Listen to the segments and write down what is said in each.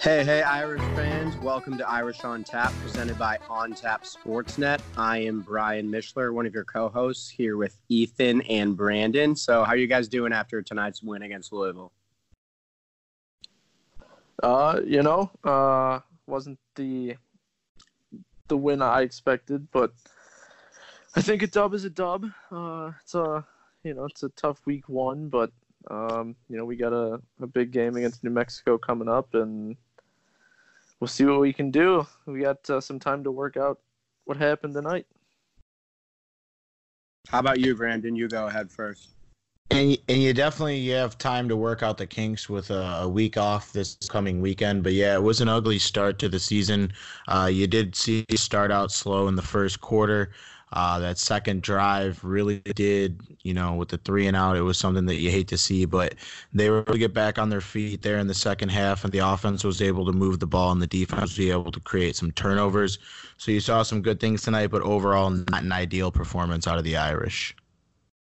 Hey, hey, Irish fans. Welcome to Irish on Tap, presented by On Tap Sportsnet. I am Brian Mishler, one of your co hosts, here with Ethan and Brandon. So, how are you guys doing after tonight's win against Louisville? Uh, you know, uh, wasn't the the win I expected, but I think a dub is a dub. Uh, it's a you know it's a tough week one, but um, you know we got a, a big game against New Mexico coming up, and we'll see what we can do. We got uh, some time to work out what happened tonight. How about you, Brandon? You go ahead first. And, and you definitely you have time to work out the kinks with a, a, week off this coming weekend. But yeah, it was an ugly start to the season. Uh, you did see start out slow in the first quarter. Uh, that second drive really did, you know, with the three and out, it was something that you hate to see. But they were able to get back on their feet there in the second half, and the offense was able to move the ball, and the defense was able to create some turnovers. So you saw some good things tonight, but overall, not an ideal performance out of the Irish.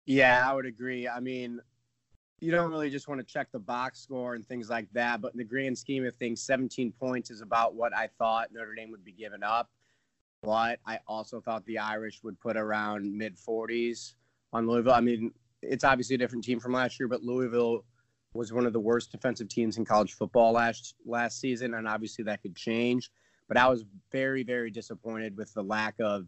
Yeah, I would agree. I mean, you don't really just want to check the box score and things like that, but in the grand scheme of things, 17 points is about what I thought Notre Dame would be giving up. But I also thought the Irish would put around mid 40s on Louisville. I mean, it's obviously a different team from last year, but Louisville was one of the worst defensive teams in college football last last season, and obviously that could change. But I was very, very disappointed with the lack of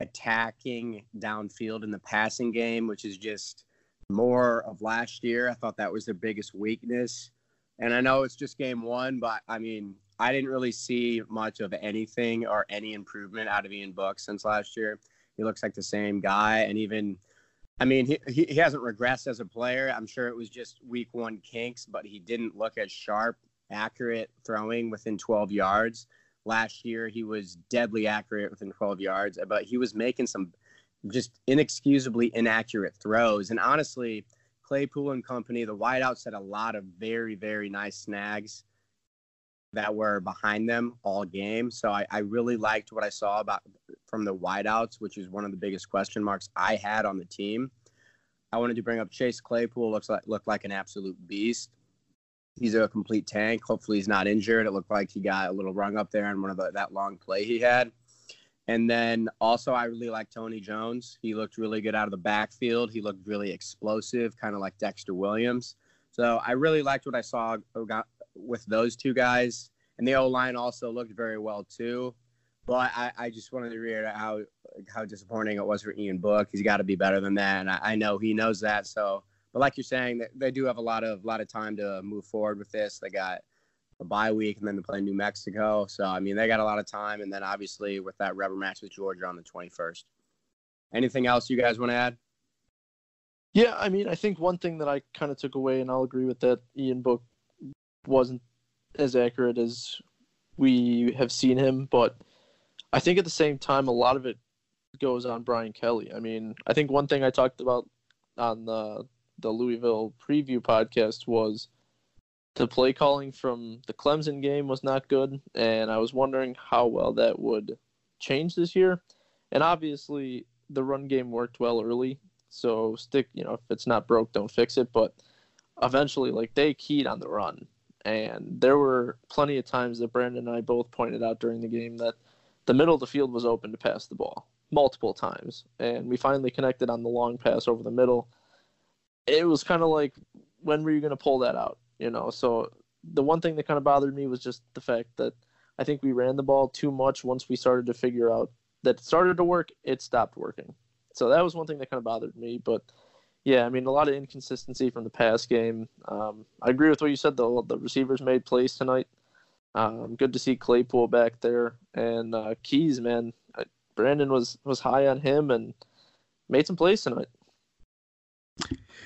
attacking downfield in the passing game, which is just more of last year. I thought that was their biggest weakness. And I know it's just game one, but I mean, I didn't really see much of anything or any improvement out of Ian Book since last year. He looks like the same guy. And even, I mean, he, he, hasn't regressed as a player. I'm sure it was just week one kinks, but he didn't look as sharp, accurate throwing within 12 yards. Last year, he was deadly accurate within 12 yards, but he was making some just inexcusably inaccurate throws. And honestly, Claypool and company, the wideouts had a lot of very, very nice snags that were behind them all game. So I, I really liked what I saw about from the wideouts, which is one of the biggest question marks I had on the team. I wanted to bring up Chase Claypool. Looks like looked like an absolute beast. He's a complete tank. Hopefully he's not injured. It looked like he got a little rung up there in one of the, that long play he had. And then also I really like Tony Jones. He looked really good out of the backfield. He looked really explosive, kind of like Dexter Williams. So I really liked what I saw with those two guys. And the O line also looked very well too. But I, I just wanted to reiterate how how disappointing it was for Ian Book. He's got to be better than that, and I, I, know he knows that. So, but like you're saying, they, do have a lot of lot of time to move forward with this. They got a bye week, and then to play New Mexico. So, I mean, they got a lot of time, and then obviously with that rubber match with Georgia on the 21st. Anything else you guys want to add? Yeah, I mean, I think one thing that I kind of took away, and I'll agree with that, Ian Book wasn't as accurate as we have seen him, but I think at the same time, a lot of it goes on Brian Kelly. I mean, I think one thing I talked about on the the Louisville preview podcast was the play calling from the Clemson game was not good, and I was wondering how well that would change this year. And obviously, the run game worked well early, so stick. You know, if it's not broke, don't fix it. But eventually, like they keyed on the run, and there were plenty of times that Brandon and I both pointed out during the game that the middle of the field was open to pass the ball multiple times. And we finally connected on the long pass over the middle. It was kind of like, when were you going to pull that out? You know, so the one thing that kind of bothered me was just the fact that I think we ran the ball too much once we started to figure out that it started to work, it stopped working. So that was one thing that kind of bothered me. But yeah, I mean, a lot of inconsistency from the pass game. Um, I agree with what you said. The the receivers made plays tonight. Um, good to see Claypool back there and uh, Keys, man. Brandon was was high on him and made some plays tonight.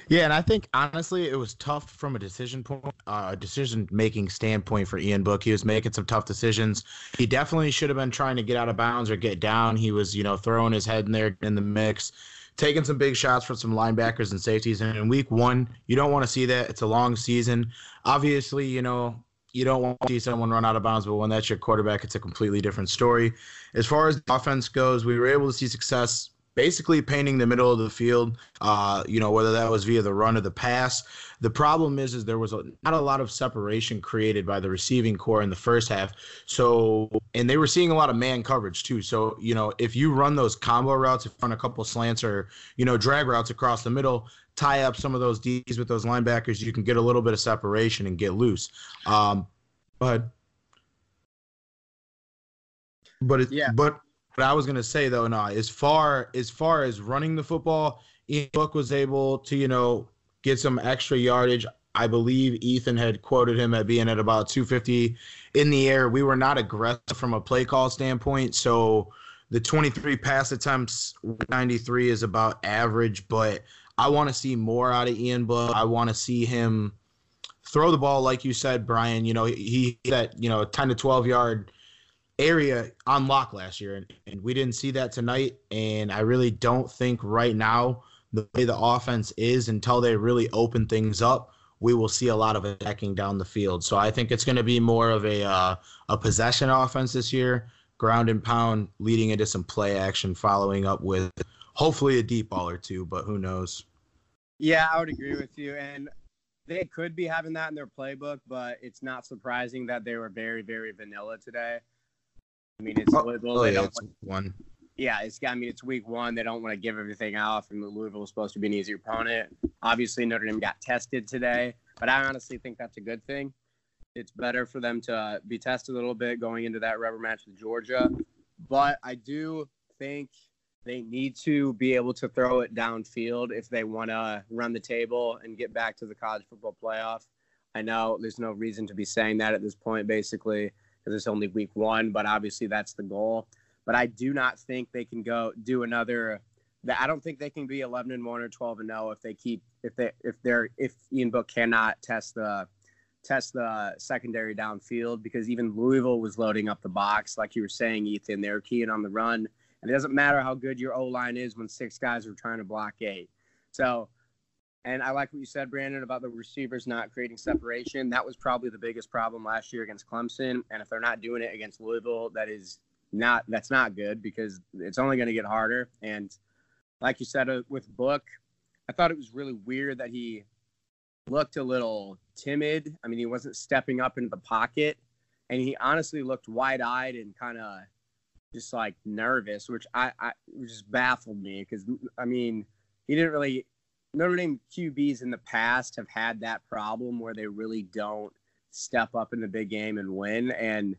Yeah, and I think honestly, it was tough from a decision point, uh, decision making standpoint for Ian Book. He was making some tough decisions. He definitely should have been trying to get out of bounds or get down. He was, you know, throwing his head in there in the mix taking some big shots from some linebackers and safeties. And in week one, you don't want to see that. It's a long season. Obviously, you know, you don't want to see someone run out of bounds, but when that's your quarterback, it's a completely different story. As far as offense goes, we were able to see success basically painting the middle of the field. Uh, you know, whether that was via the run or the pass. The problem is, is there was a, not a lot of separation created by the receiving corps in the first half. So, and they were seeing a lot of man coverage too. So, you know, if you run those combo routes, if you run a couple slants or you know drag routes across the middle, tie up some of those D's with those linebackers, you can get a little bit of separation and get loose. Um, but, but it, yeah, but but I was gonna say though, no, as far as far as running the football, Ian Book was able to, you know, get some extra yardage. I believe Ethan had quoted him at being at about 250 in the air. We were not aggressive from a play call standpoint, so the 23 pass attempts, 93 is about average, but I want to see more out of Ian Book. I want to see him throw the ball, like you said, Brian. You know, he, he that you know 10 to 12 yard area on lock last year, and, and we didn't see that tonight. And I really don't think right now the way the offense is until they really open things up, we will see a lot of attacking down the field. So I think it's going to be more of a uh, a possession offense this year, ground and pound, leading into some play action, following up with hopefully a deep ball or two, but who knows? Yeah, I would agree with you. And they could be having that in their playbook, but it's not surprising that they were very, very vanilla today. I mean, it's oh, Louisville. Oh, yeah, it's one. Yeah, it's. I mean, it's week one. They don't want to give everything off, and Louisville was supposed to be an easier opponent. Obviously, Notre Dame got tested today, but I honestly think that's a good thing. It's better for them to uh, be tested a little bit going into that rubber match with Georgia. But I do think they need to be able to throw it downfield if they want to run the table and get back to the college football playoff. I know there's no reason to be saying that at this point, basically, because it's only week one, but obviously that's the goal. But I do not think they can go do another. I don't think they can be 11 and one or 12 and 0 if they keep if they if they're if Ian Book cannot test the test the secondary downfield because even Louisville was loading up the box like you were saying, Ethan. They're keying on the run and it doesn't matter how good your O line is when six guys are trying to block eight. So, and I like what you said, Brandon, about the receivers not creating separation. That was probably the biggest problem last year against Clemson. And if they're not doing it against Louisville, that is not that's not good because it's only going to get harder. And like you said uh, with Book, I thought it was really weird that he looked a little timid. I mean, he wasn't stepping up into the pocket, and he honestly looked wide-eyed and kind of just like nervous, which I, I just baffled me because I mean he didn't really Notre Dame QBs in the past have had that problem where they really don't step up in the big game and win, and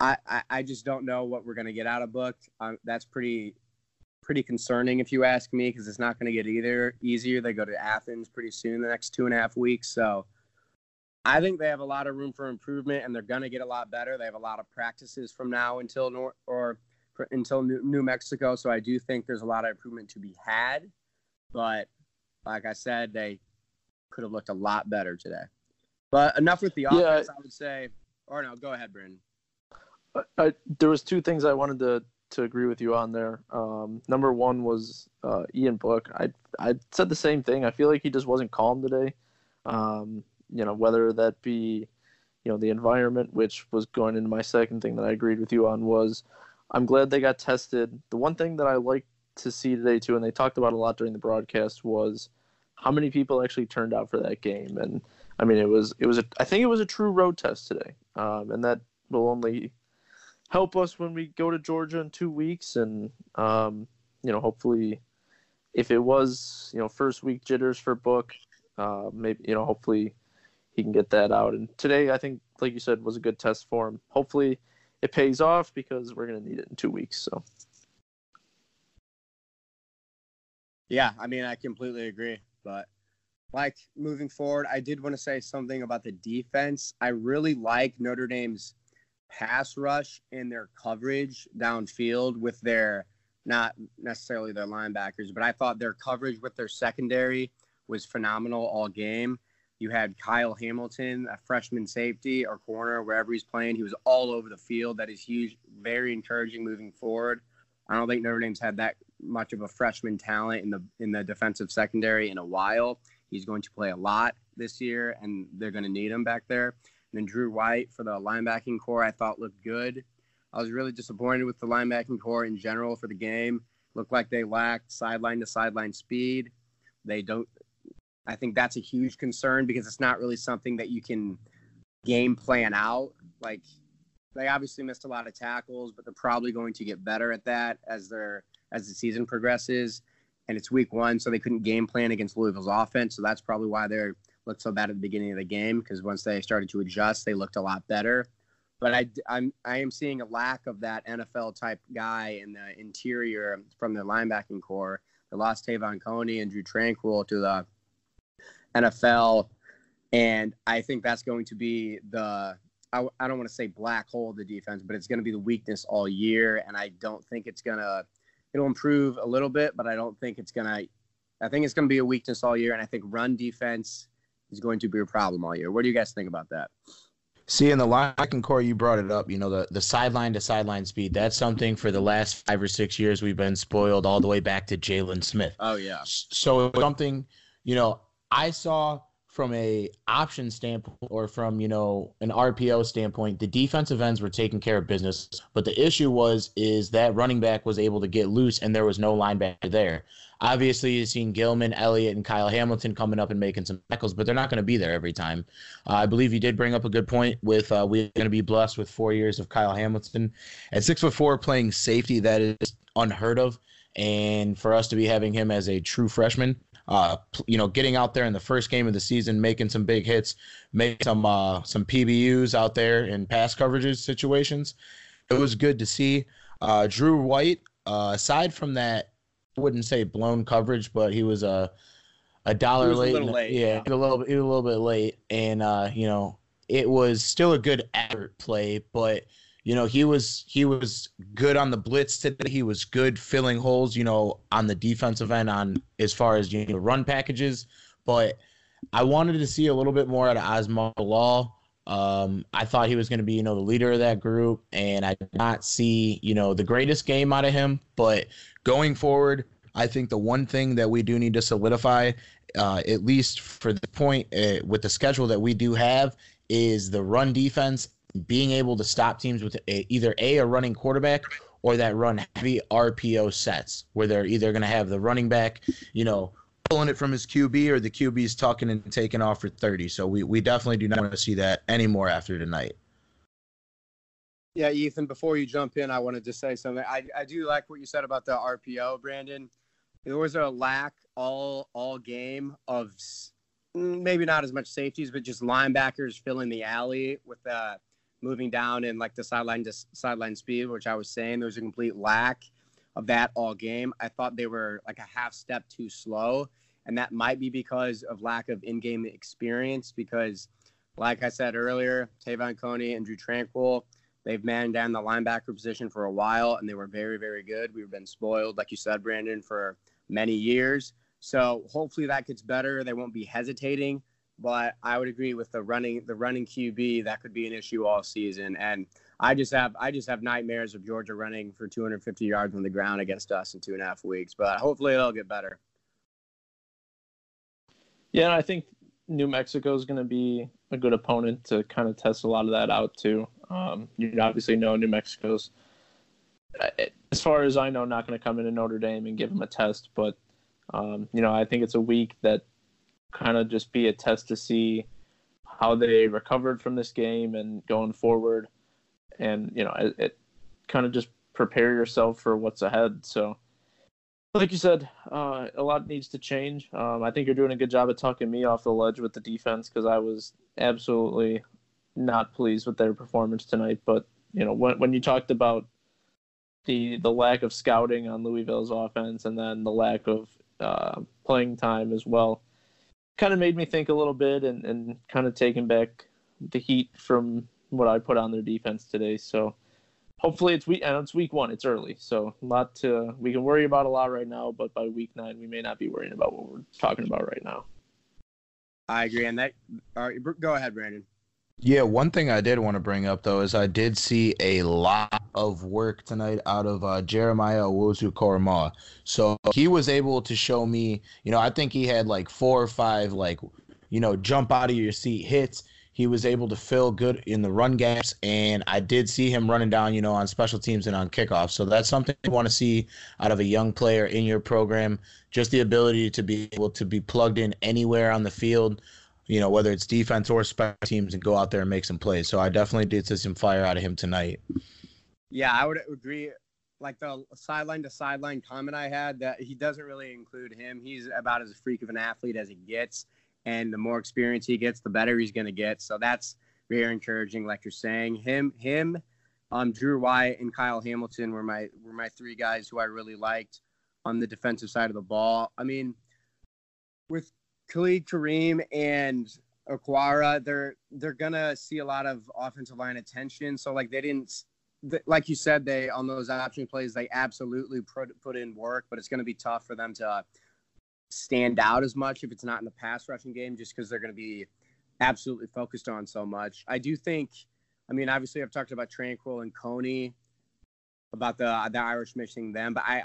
I I, I just don't know what we're gonna get out of Book. Um, that's pretty pretty concerning if you ask me because it's not going to get either easier. They go to Athens pretty soon the next two and a half weeks, so. I think they have a lot of room for improvement, and they're going to get a lot better. They have a lot of practices from now until nor- or until New Mexico. So I do think there's a lot of improvement to be had. But like I said, they could have looked a lot better today. But enough with the offense, yeah, I, would say. Or no, go ahead, Brandon. I, I, there was two things I wanted to to agree with you on there. Um, number one was uh, Ian Book. I I said the same thing. I feel like he just wasn't calm today. Um, you know, whether that be you know the environment, which was going into my second thing that I agreed with you on was I'm glad they got tested. The one thing that I like to see today too, and they talked about a lot during the broadcast, was how many people actually turned out for that game. And I mean, it was it was a, I think it was a true road test today, um, and that will only help us when we go to Georgia in two weeks. And um, you know, hopefully, if it was you know first week jitters for Book, uh, maybe you know hopefully he can get that out. And today, I think, like you said, was a good test for him. Hopefully it pays off because we're going to need it in two weeks. So. Yeah, I mean, I completely agree. But like moving forward, I did want to say something about the defense. I really like Notre Dame's pass rush and their coverage downfield with their not necessarily their linebackers, but I thought their coverage with their secondary was phenomenal all game. You had Kyle Hamilton, a freshman safety or corner, wherever he's playing. He was all over the field. That is huge, very encouraging moving forward. I don't think Notre Dame's had that much of a freshman talent in the in the defensive secondary in a while. He's going to play a lot this year, and they're going to need him back there. And then Drew White for the linebacking corps, I thought looked good. I was really disappointed with the linebacking corps in general for the game. looked like they lacked sideline to sideline speed. They don't. I think that's a huge concern because it's not really something that you can game plan out. Like they obviously missed a lot of tackles, but they're probably going to get better at that as their as the season progresses. And it's week one, so they couldn't game plan against Louisville's offense. So that's probably why they looked so bad at the beginning of the game because once they started to adjust, they looked a lot better. But I, I'm I am seeing a lack of that NFL type guy in the interior from the linebacking corps. They lost Te'von Coney and Drew Tranquill to the NFL, and I think that's going to be the I, I don't want to say black hole of the defense, but it's going to be the weakness all year. And I don't think it's going to, it'll improve a little bit, but I don't think it's going to, I think it's going to be a weakness all year. And I think run defense is going to be a problem all year. What do you guys think about that? See, in the line core, you brought it up. You know, the, the sideline to sideline speed. That's something for the last five or six years we've been spoiled all the way back to Jaylon Smith. Oh, yeah. So something, you know, I saw from a option standpoint or from you know an RPO standpoint, the defensive ends were taking care of business. But the issue was is that running back was able to get loose and there was no linebacker there. Obviously, you've seen Gilman, Elliott, and Kyle Hamilton coming up and making some tackles, but they're not going to be there every time. Uh, I believe you did bring up a good point with uh, we're going to be blessed with four years of Kyle Hamilton at six foot four playing safety. That is unheard of, and for us to be having him as a true freshman uh, you know, getting out there in the first game of the season, making some big hits, make some uh, some PBUs out there in pass coverages situations. It was good to see. Uh, Drew White, uh, aside from that, I wouldn't say blown coverage, but he was a a dollar late. A late. Yeah, yeah, a little bit, a little bit late, and uh, you know, it was still a good effort play, but you know, he was he was good on the blitz today. He was good filling holes, you know, on the defensive end on as far as you know run packages. But I wanted to see a little bit more out of Asmar Bilal. Um, I thought he was going to be, you know, the leader of that group, and I did not see, you know, the greatest game out of him. But going forward, I think the one thing that we do need to solidify, uh, at least for the point uh, with the schedule that we do have, is the run defense being able to stop teams with a, either a a running quarterback or that run heavy RPO sets where they're either going to have the running back, you know, pulling it from his QB or the QB's tucking and taking off for 30. So we, we definitely do not want to see that anymore after tonight. Yeah, Ethan, before you jump in, I wanted to say something. I, I do like what you said about the RPO, Brandon. There was a lack all all game of maybe not as much safeties, but just linebackers filling the alley with the uh, moving down in like the sideline to sideline speed, which I was saying there was a complete lack of that all game. I thought they were like a half step too slow, and that might be because of lack of in-game experience. Because, like I said earlier, Te'von Coney and Drew Tranquill, they've manned down the linebacker position for a while, and they were very, very good. We've been spoiled, like you said, Brandon, for many years. So hopefully that gets better. They won't be hesitating but I would agree with the running the running QB that could be an issue all season. And I just have I just have nightmares of Georgia running for 250 yards on the ground against us in two and a half weeks. But hopefully it'll get better. Yeah, I think New Mexico is going to be a good opponent to kind of test a lot of that out too. Um, you obviously know New Mexico's, as far as I know, not going to come into Notre Dame and give them a test. But um, you know, I think it's a week that kind of just be a test to see how they recovered from this game and going forward. And, you know, it, it kind of just prepare yourself for what's ahead. So, like you said, uh, a lot needs to change. Um, I think you're doing a good job of talking me off the ledge with the defense because I was absolutely not pleased with their performance tonight. But you know, when when you talked about the the lack of scouting on Louisville's offense and then the lack of uh, playing time as well, kind of made me think a little bit and, and kind of taking back the heat from what I put on their defense today. So hopefully it's week and it's week one. It's early, so a lot to we can worry about a lot right now. But by week nine, we may not be worrying about what we're talking about right now. I agree, and that. All right, go ahead, Brandon. Yeah, one thing I did want to bring up though is I did see a lot of work tonight out of uh, Jeremiah Owusu-Koramoah. So he was able to show me, you know, I think he had like four or five like, you know, jump out of your seat hits. he was able to fill good in the run gaps, and I did see him running down, you know, on special teams and on kickoffs. So that's something you want to see out of a young player in your program. Just the ability to be able to be plugged in anywhere on the field, you know, whether it's defense or special teams, and go out there and make some plays. So I definitely did see some fire out of him tonight. Yeah, I would agree. Like the sideline to sideline comment I had that he doesn't really include him. He's about as a freak of an athlete as he gets and the more experience he gets, the better he's going to get. So that's very encouraging, like you're saying. Him, him, um, Drew White and Kyle Hamilton were my were my three guys who I really liked on the defensive side of the ball. I mean, with Khalid Kareem and Okwara, they're they're gonna see a lot of offensive line attention. So like they didn't, like you said, they on those option plays they absolutely put put in work, but it's gonna be tough for them to stand out as much if it's not in the pass rushing game, just because they're going to be absolutely focused on so much. I do think, I mean, obviously I've talked about Tranquill and Coney about the the Irish missing them, but I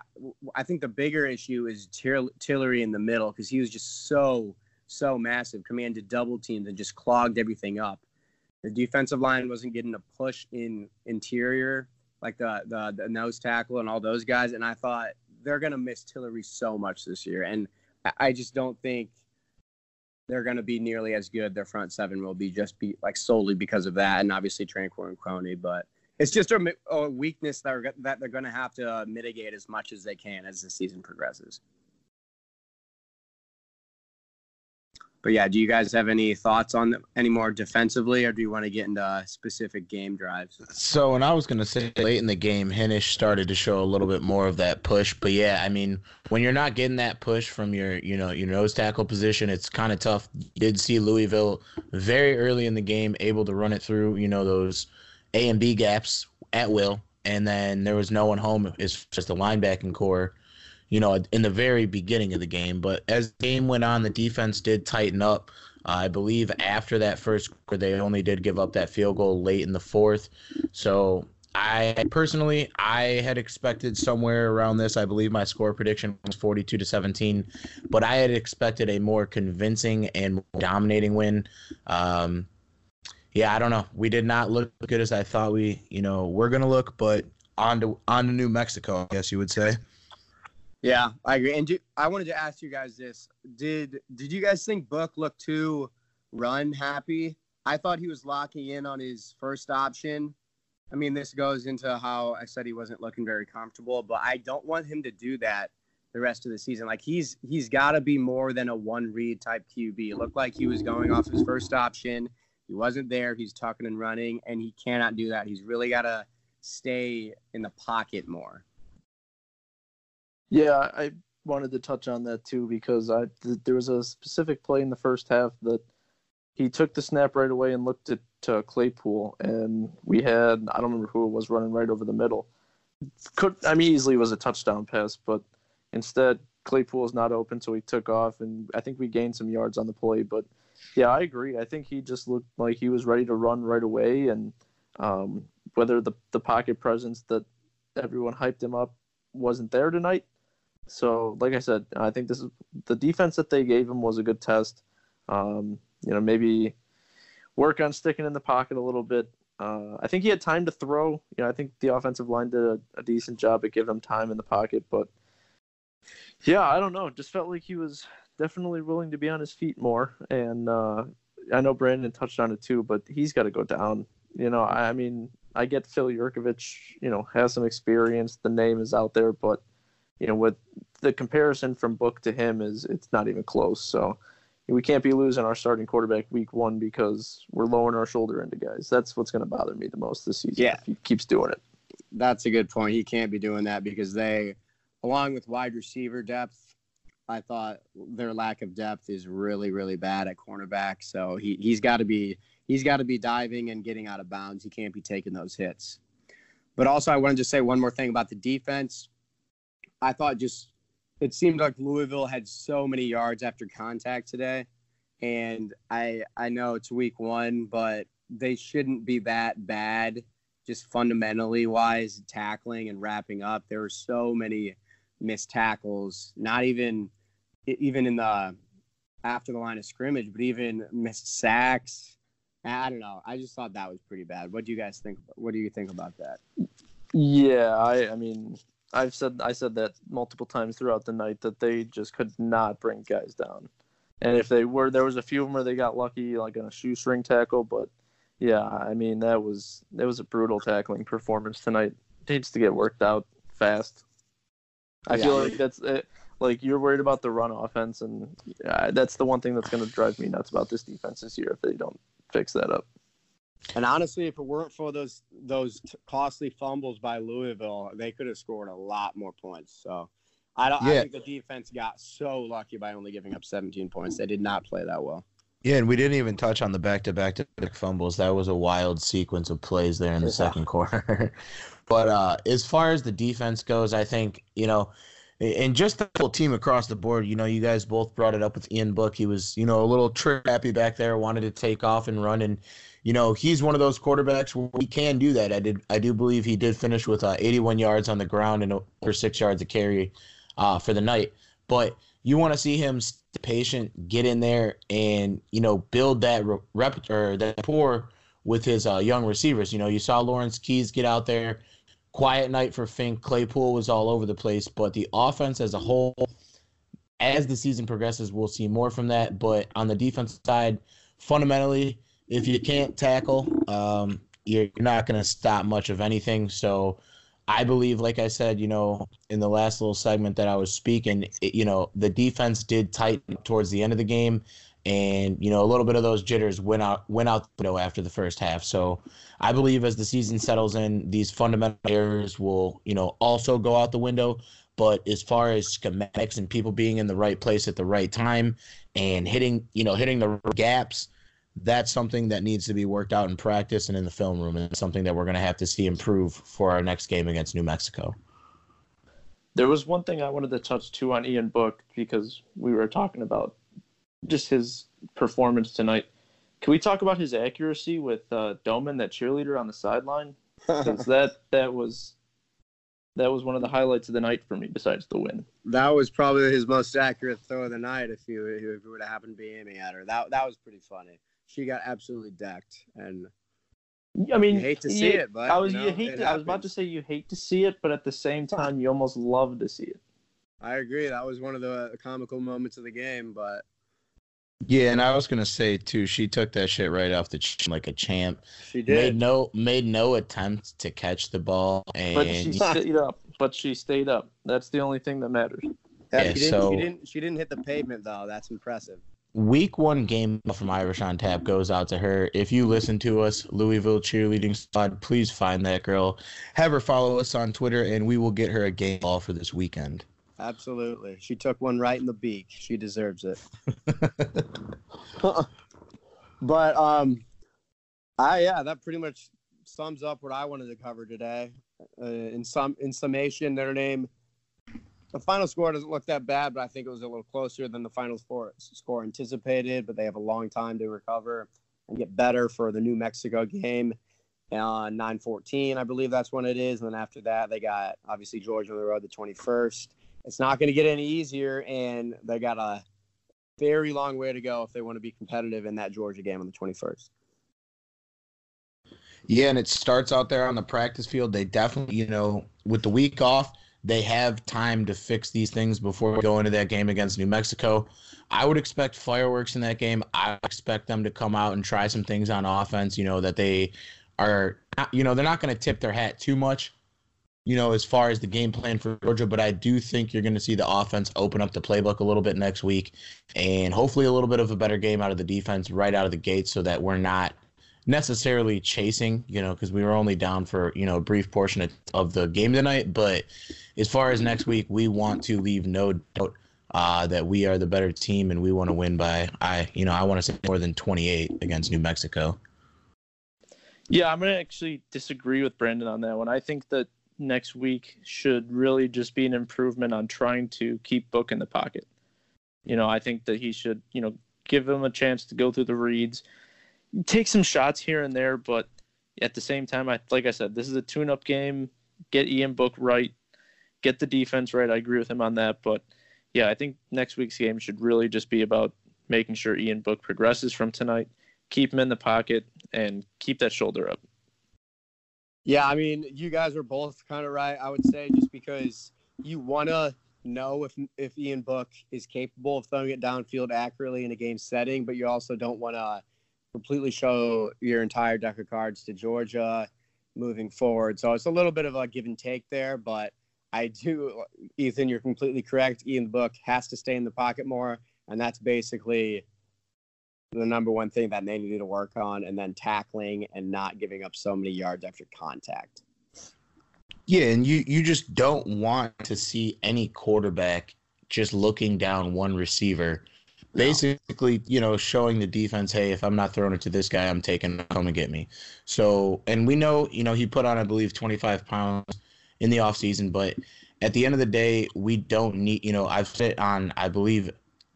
I think the bigger issue is Tillery in the middle because he was just so so massive, commanded double teams and just clogged everything up. The defensive line wasn't getting a push in interior like the the, the nose tackle and all those guys, and I thought they're gonna miss Tillery so much this year. And I just don't think they're going to be nearly as good. Their front seven will be just be like solely because of that, and obviously Tranquill and Coney. But it's just a, a weakness that, that they're going to have to mitigate as much as they can as the season progresses. But yeah, do you guys have any thoughts on them, any more defensively, or do you want to get into uh, specific game drives? So, when I was going to say late in the game, Hinish started to show a little bit more of that push. But yeah, I mean, when you're not getting that push from your, you know, your nose tackle position, it's kind of tough. Did see Louisville very early in the game able to run it through, you know, those A and B gaps at will, and then there was no one home. It's just a linebacking corps you know, in the very beginning of the game. But as the game went on, the defense did tighten up. Uh, I believe after that first quarter, they only did give up that field goal late in the fourth. So I personally, I had expected somewhere around this. I believe my score prediction was 42 to 17, but I had expected a more convincing and dominating win. Um, yeah, I don't know. We did not look good as I thought we, you know, were gonna look, but on to on to New Mexico, I guess you would say. Yeah, I agree. And do, I wanted to ask you guys this: did did you guys think Book looked too run happy? I thought he was locking in on his first option. I mean, this goes into how I said he wasn't looking very comfortable, but I don't want him to do that the rest of the season. Like he's he's got to be more than a one read type QB. It looked like he was going off his first option. He wasn't there. He's tucking and running, and he cannot do that. He's really got to stay in the pocket more. Yeah, I wanted to touch on that too because I th- there was a specific play in the first half that he took the snap right away and looked at Claypool, and we had I don't remember who it was running right over the middle. Could I mean easily was a touchdown pass, but instead Claypool is not open, so he took off, and I think we gained some yards on the play. But yeah, I agree. I think he just looked like he was ready to run right away, and um, whether the the pocket presence that everyone hyped him up wasn't there tonight, so, like I said, I think this is the defense that they gave him was a good test. Um, you know, maybe work on sticking in the pocket a little bit. Uh, I think he had time to throw. You know, I think the offensive line did a, a, decent job at giving him time in the pocket. But yeah, I don't know. Just felt like he was definitely willing to be on his feet more. And uh, I know Brandon touched on it too, but he's got to go down. You know, I, mean, I get Phil Jurkovec, you know, has some experience. The name is out there, but you know, with the comparison from Book to him is it's not even close. So we can't be losing our starting quarterback week one because we're lowering our shoulder into guys. That's what's going to bother me the most this season. Yeah, if he keeps doing it. That's a good point. He can't be doing that because they, along with wide receiver depth, I thought their lack of depth is really, really bad at cornerback. So he he's got to be he's got to be diving and getting out of bounds. He can't be taking those hits. But also, I wanted to just say one more thing about the defense. I thought just it seemed like Louisville had so many yards after contact today, and I I know it's week one, but they shouldn't be that bad. Just fundamentally wise, tackling and wrapping up. There were so many missed tackles. Not even even in the after the line of scrimmage, but even missed sacks. I don't know. I just thought that was pretty bad. What do you guys think? What do you think about that? Yeah, I I mean, I've said I said that multiple times throughout the night that they just could not bring guys down. And if they were, there was a few of them where they got lucky, like on a shoestring tackle. But yeah, I mean that was that was a brutal tackling performance tonight. It needs to get worked out fast. I Yeah. feel like that's it. Like you're worried about the run offense, and uh, that's the one thing that's going to drive me nuts about this defense this year if they don't fix that up. And honestly, if it weren't for those those t- costly fumbles by Louisville, they could have scored a lot more points. So, I don't. I think the defense got so lucky by only giving up 17 points. They did not play that well. Yeah, and we didn't even touch on the back-to-back to back fumbles. That was a wild sequence of plays there in the Yeah. second quarter. but uh, as far as the defense goes, I think you know, and just the whole team across the board. You know, you guys both brought it up with Ian Book. He was you know a little trappy back there, wanted to take off and run, and you know he's one of those quarterbacks where he can do that. I did I do believe he did finish with uh, 81 yards on the ground and over six yards of carry uh, for the night, but you want to see him stay patient, get in there, and you know build that rep or that rapport with his uh, young receivers. You know, you saw Lawrence Keys get out there. Quiet night for Finke. Claypool was all over the place, but the offense as a whole, as the season progresses, we'll see more from that. But on the defense side, fundamentally, if you can't tackle, um, you're not going to stop much of anything. So I believe, like I said, you know, in the last little segment that I was speaking, it, you know, the defense did tighten towards the end of the game, and you know, a little bit of those jitters went out went out the window after the first half. So I believe as the season settles in, these fundamental errors will, you know, also go out the window. But as far as schematics and people being in the right place at the right time and hitting, you know, hitting the gaps, that's something that needs to be worked out in practice and in the film room, and something that we're going to have to see improve for our next game against New Mexico. There was one thing I wanted to touch too on Ian Book because we were talking about just his performance tonight. Can we talk about his accuracy with uh, Doman, that cheerleader on the sideline? 'Cause that that was that was one of the highlights of the night for me, besides the win. that was probably his most accurate throw of the night. If you if it would have happened to be aiming at her, that that was pretty funny. She got absolutely decked, and I mean, You hate to see it, but, I was you you, hate. To, I was about to say you hate to see it, but at the same time, you almost love to see it. I agree that was one of the comical moments of the game. But Yeah, and I was gonna say too, she took that shit right off the chin like a champ. she Made did. no made no attempt to catch the ball, and But she stayed up. But she stayed up. That's the only thing that matters. Yeah, Yeah, she, didn't, so- she didn't. She didn't hit the pavement though. That's impressive. week one game from Irish on Tap goes out to her. If you listen to us, Louisville cheerleading squad, please find that girl, have her follow us on Twitter, and we will get her a game ball for this weekend. Absolutely, she took one right in the beak. She deserves it. but um, I yeah, that pretty much sums up what I wanted to cover today. Uh, in some in summation, Notre Dame. The final score doesn't look that bad, but I think it was a little closer than the final score, score anticipated. But they have a long time to recover and get better for the New Mexico game on 9-14. I believe that's when it is. And then after that, they got obviously Georgia on the road the 21st. It's not going to get any easier, and they got a very long way to go if they want to be competitive in that Georgia game on the 21st. Yeah, and it starts out there on the practice field. They definitely, you know, with the week off, they have time to fix these things before we go into that game against New Mexico. I would expect fireworks in that game. I expect them to come out and try some things on offense, you know, that they are, not, you know, they're not going to tip their hat too much, you know, as far as the game plan for Georgia, but I do think you're going to see the offense open up the playbook a little bit next week and hopefully a little bit of a better game out of the defense right out of the gate so that we're not necessarily chasing, you know, because we were only down for, you know, a brief portion of, of the game tonight. But as far as next week, we want to leave no doubt uh, that we are the better team and we want to win by, I, you know, I want to say more than 28 against New Mexico. Yeah, I'm gonna actually disagree with Brandon on that one. I think that next week should really just be an improvement on trying to keep Book in the pocket. You know, I think that he should, you know, give him a chance to go through the reads, take some shots here and there, but at the same time, I like I said, this is a tune-up game. Get Ian Book right, get the defense right. I agree with him on that, but yeah, I think next week's game should really just be about making sure Ian Book progresses from tonight, keep him in the pocket and keep that shoulder up. Yeah, I mean, you guys are both kind of right. I would say just because you want to know if if Ian Book is capable of throwing it downfield accurately in a game setting, but you also don't want to completely show your entire deck of cards to Georgia moving forward. So it's a little bit of a give and take there, but I do, Ethan, you're completely correct. Ian Book has to stay in the pocket more, and that's basically the number one thing that they need to work on, and then tackling and not giving up so many yards after contact. Yeah, and you you just don't want to see any quarterback just looking down one receiver. No. Basically, you know, showing the defense, hey, if I'm not throwing it to this guy, I'm taking come and get me. So, and we know, you know, he put on, I believe, 25 pounds in the offseason, but at the end of the day, we don't need, you know, I've said on, I believe,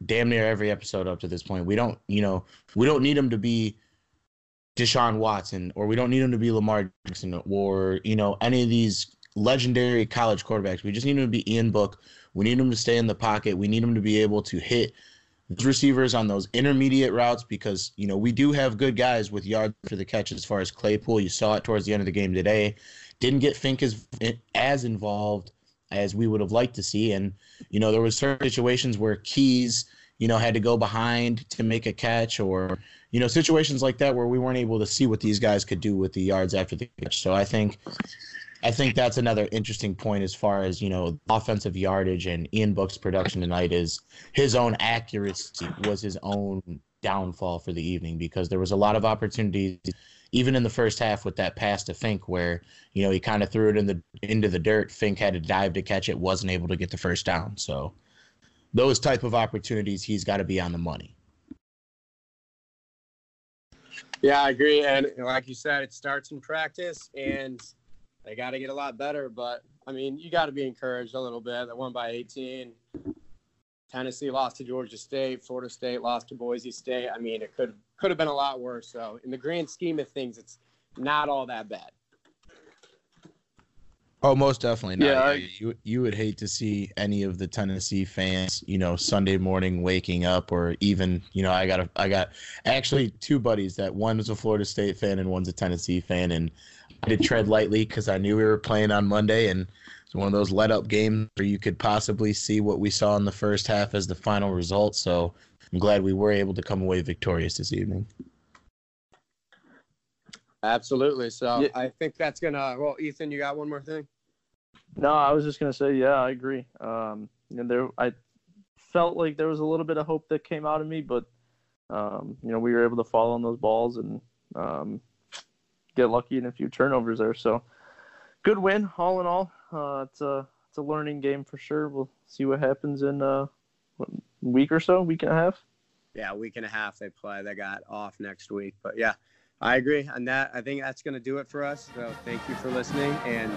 damn near every episode up to this point. We don't, you know, we don't need him to be Deshaun Watson or we don't need him to be Lamar Jackson or, you know, any of these legendary college quarterbacks. We just need him to be Ian Book. We need him to stay in the pocket. We need him to be able to hit receivers on those intermediate routes because, you know, we do have good guys with yards for the catch as far as Claypool. You saw it towards the end of the game today. Didn't get Finke as, as involved as we would have liked to see. And, you know, there was certain situations where Keys, you know, had to go behind to make a catch or, you know, situations like that where we weren't able to see what these guys could do with the yards after the catch. So I think I think that's another interesting point as far as, you know, offensive yardage and Ian Book's production tonight is his own accuracy was his own downfall for the evening because there was a lot of opportunities even in the first half with that pass to Finke where, you know, he kind of threw it in the into the dirt. Finke had to dive to catch it, wasn't able to get the first down. So those type of opportunities, he's got to be on the money. Yeah, I agree. And like you said, it starts in practice and they got to get a lot better. But I mean, you got to be encouraged a little bit. They won by 18. Tennessee lost to Georgia State. Florida State lost to Boise State. I mean, it could could have been a lot worse. So in the grand scheme of things, it's not all that bad. Oh, most definitely not. Yeah, I, you you would hate to see any of the Tennessee fans, you know, Sunday morning waking up, or even, you know, I got a, I got actually two buddies that one is a Florida State fan and one's a Tennessee fan, and I did tread lightly because I knew we were playing on Monday, and it's one of those let up games where you could possibly see what we saw in the first half as the final result. So I'm glad we were able to come away victorious this evening. Absolutely. So yeah. I think that's gonna. Well, Ethan, you got one more thing? No, I was just gonna say, yeah, I agree. Um, and there, I felt like there was a little bit of hope that came out of me, but um, you know, we were able to fall on those balls and um, get lucky in a few turnovers there. So good win, all in all. Uh, it's a it's a learning game for sure. We'll see what happens in uh, what, week or so, week and a half. Yeah, a week and a half they play. They got off next week, but yeah, I agree on that. I think that's going to do it for us. So thank you for listening and.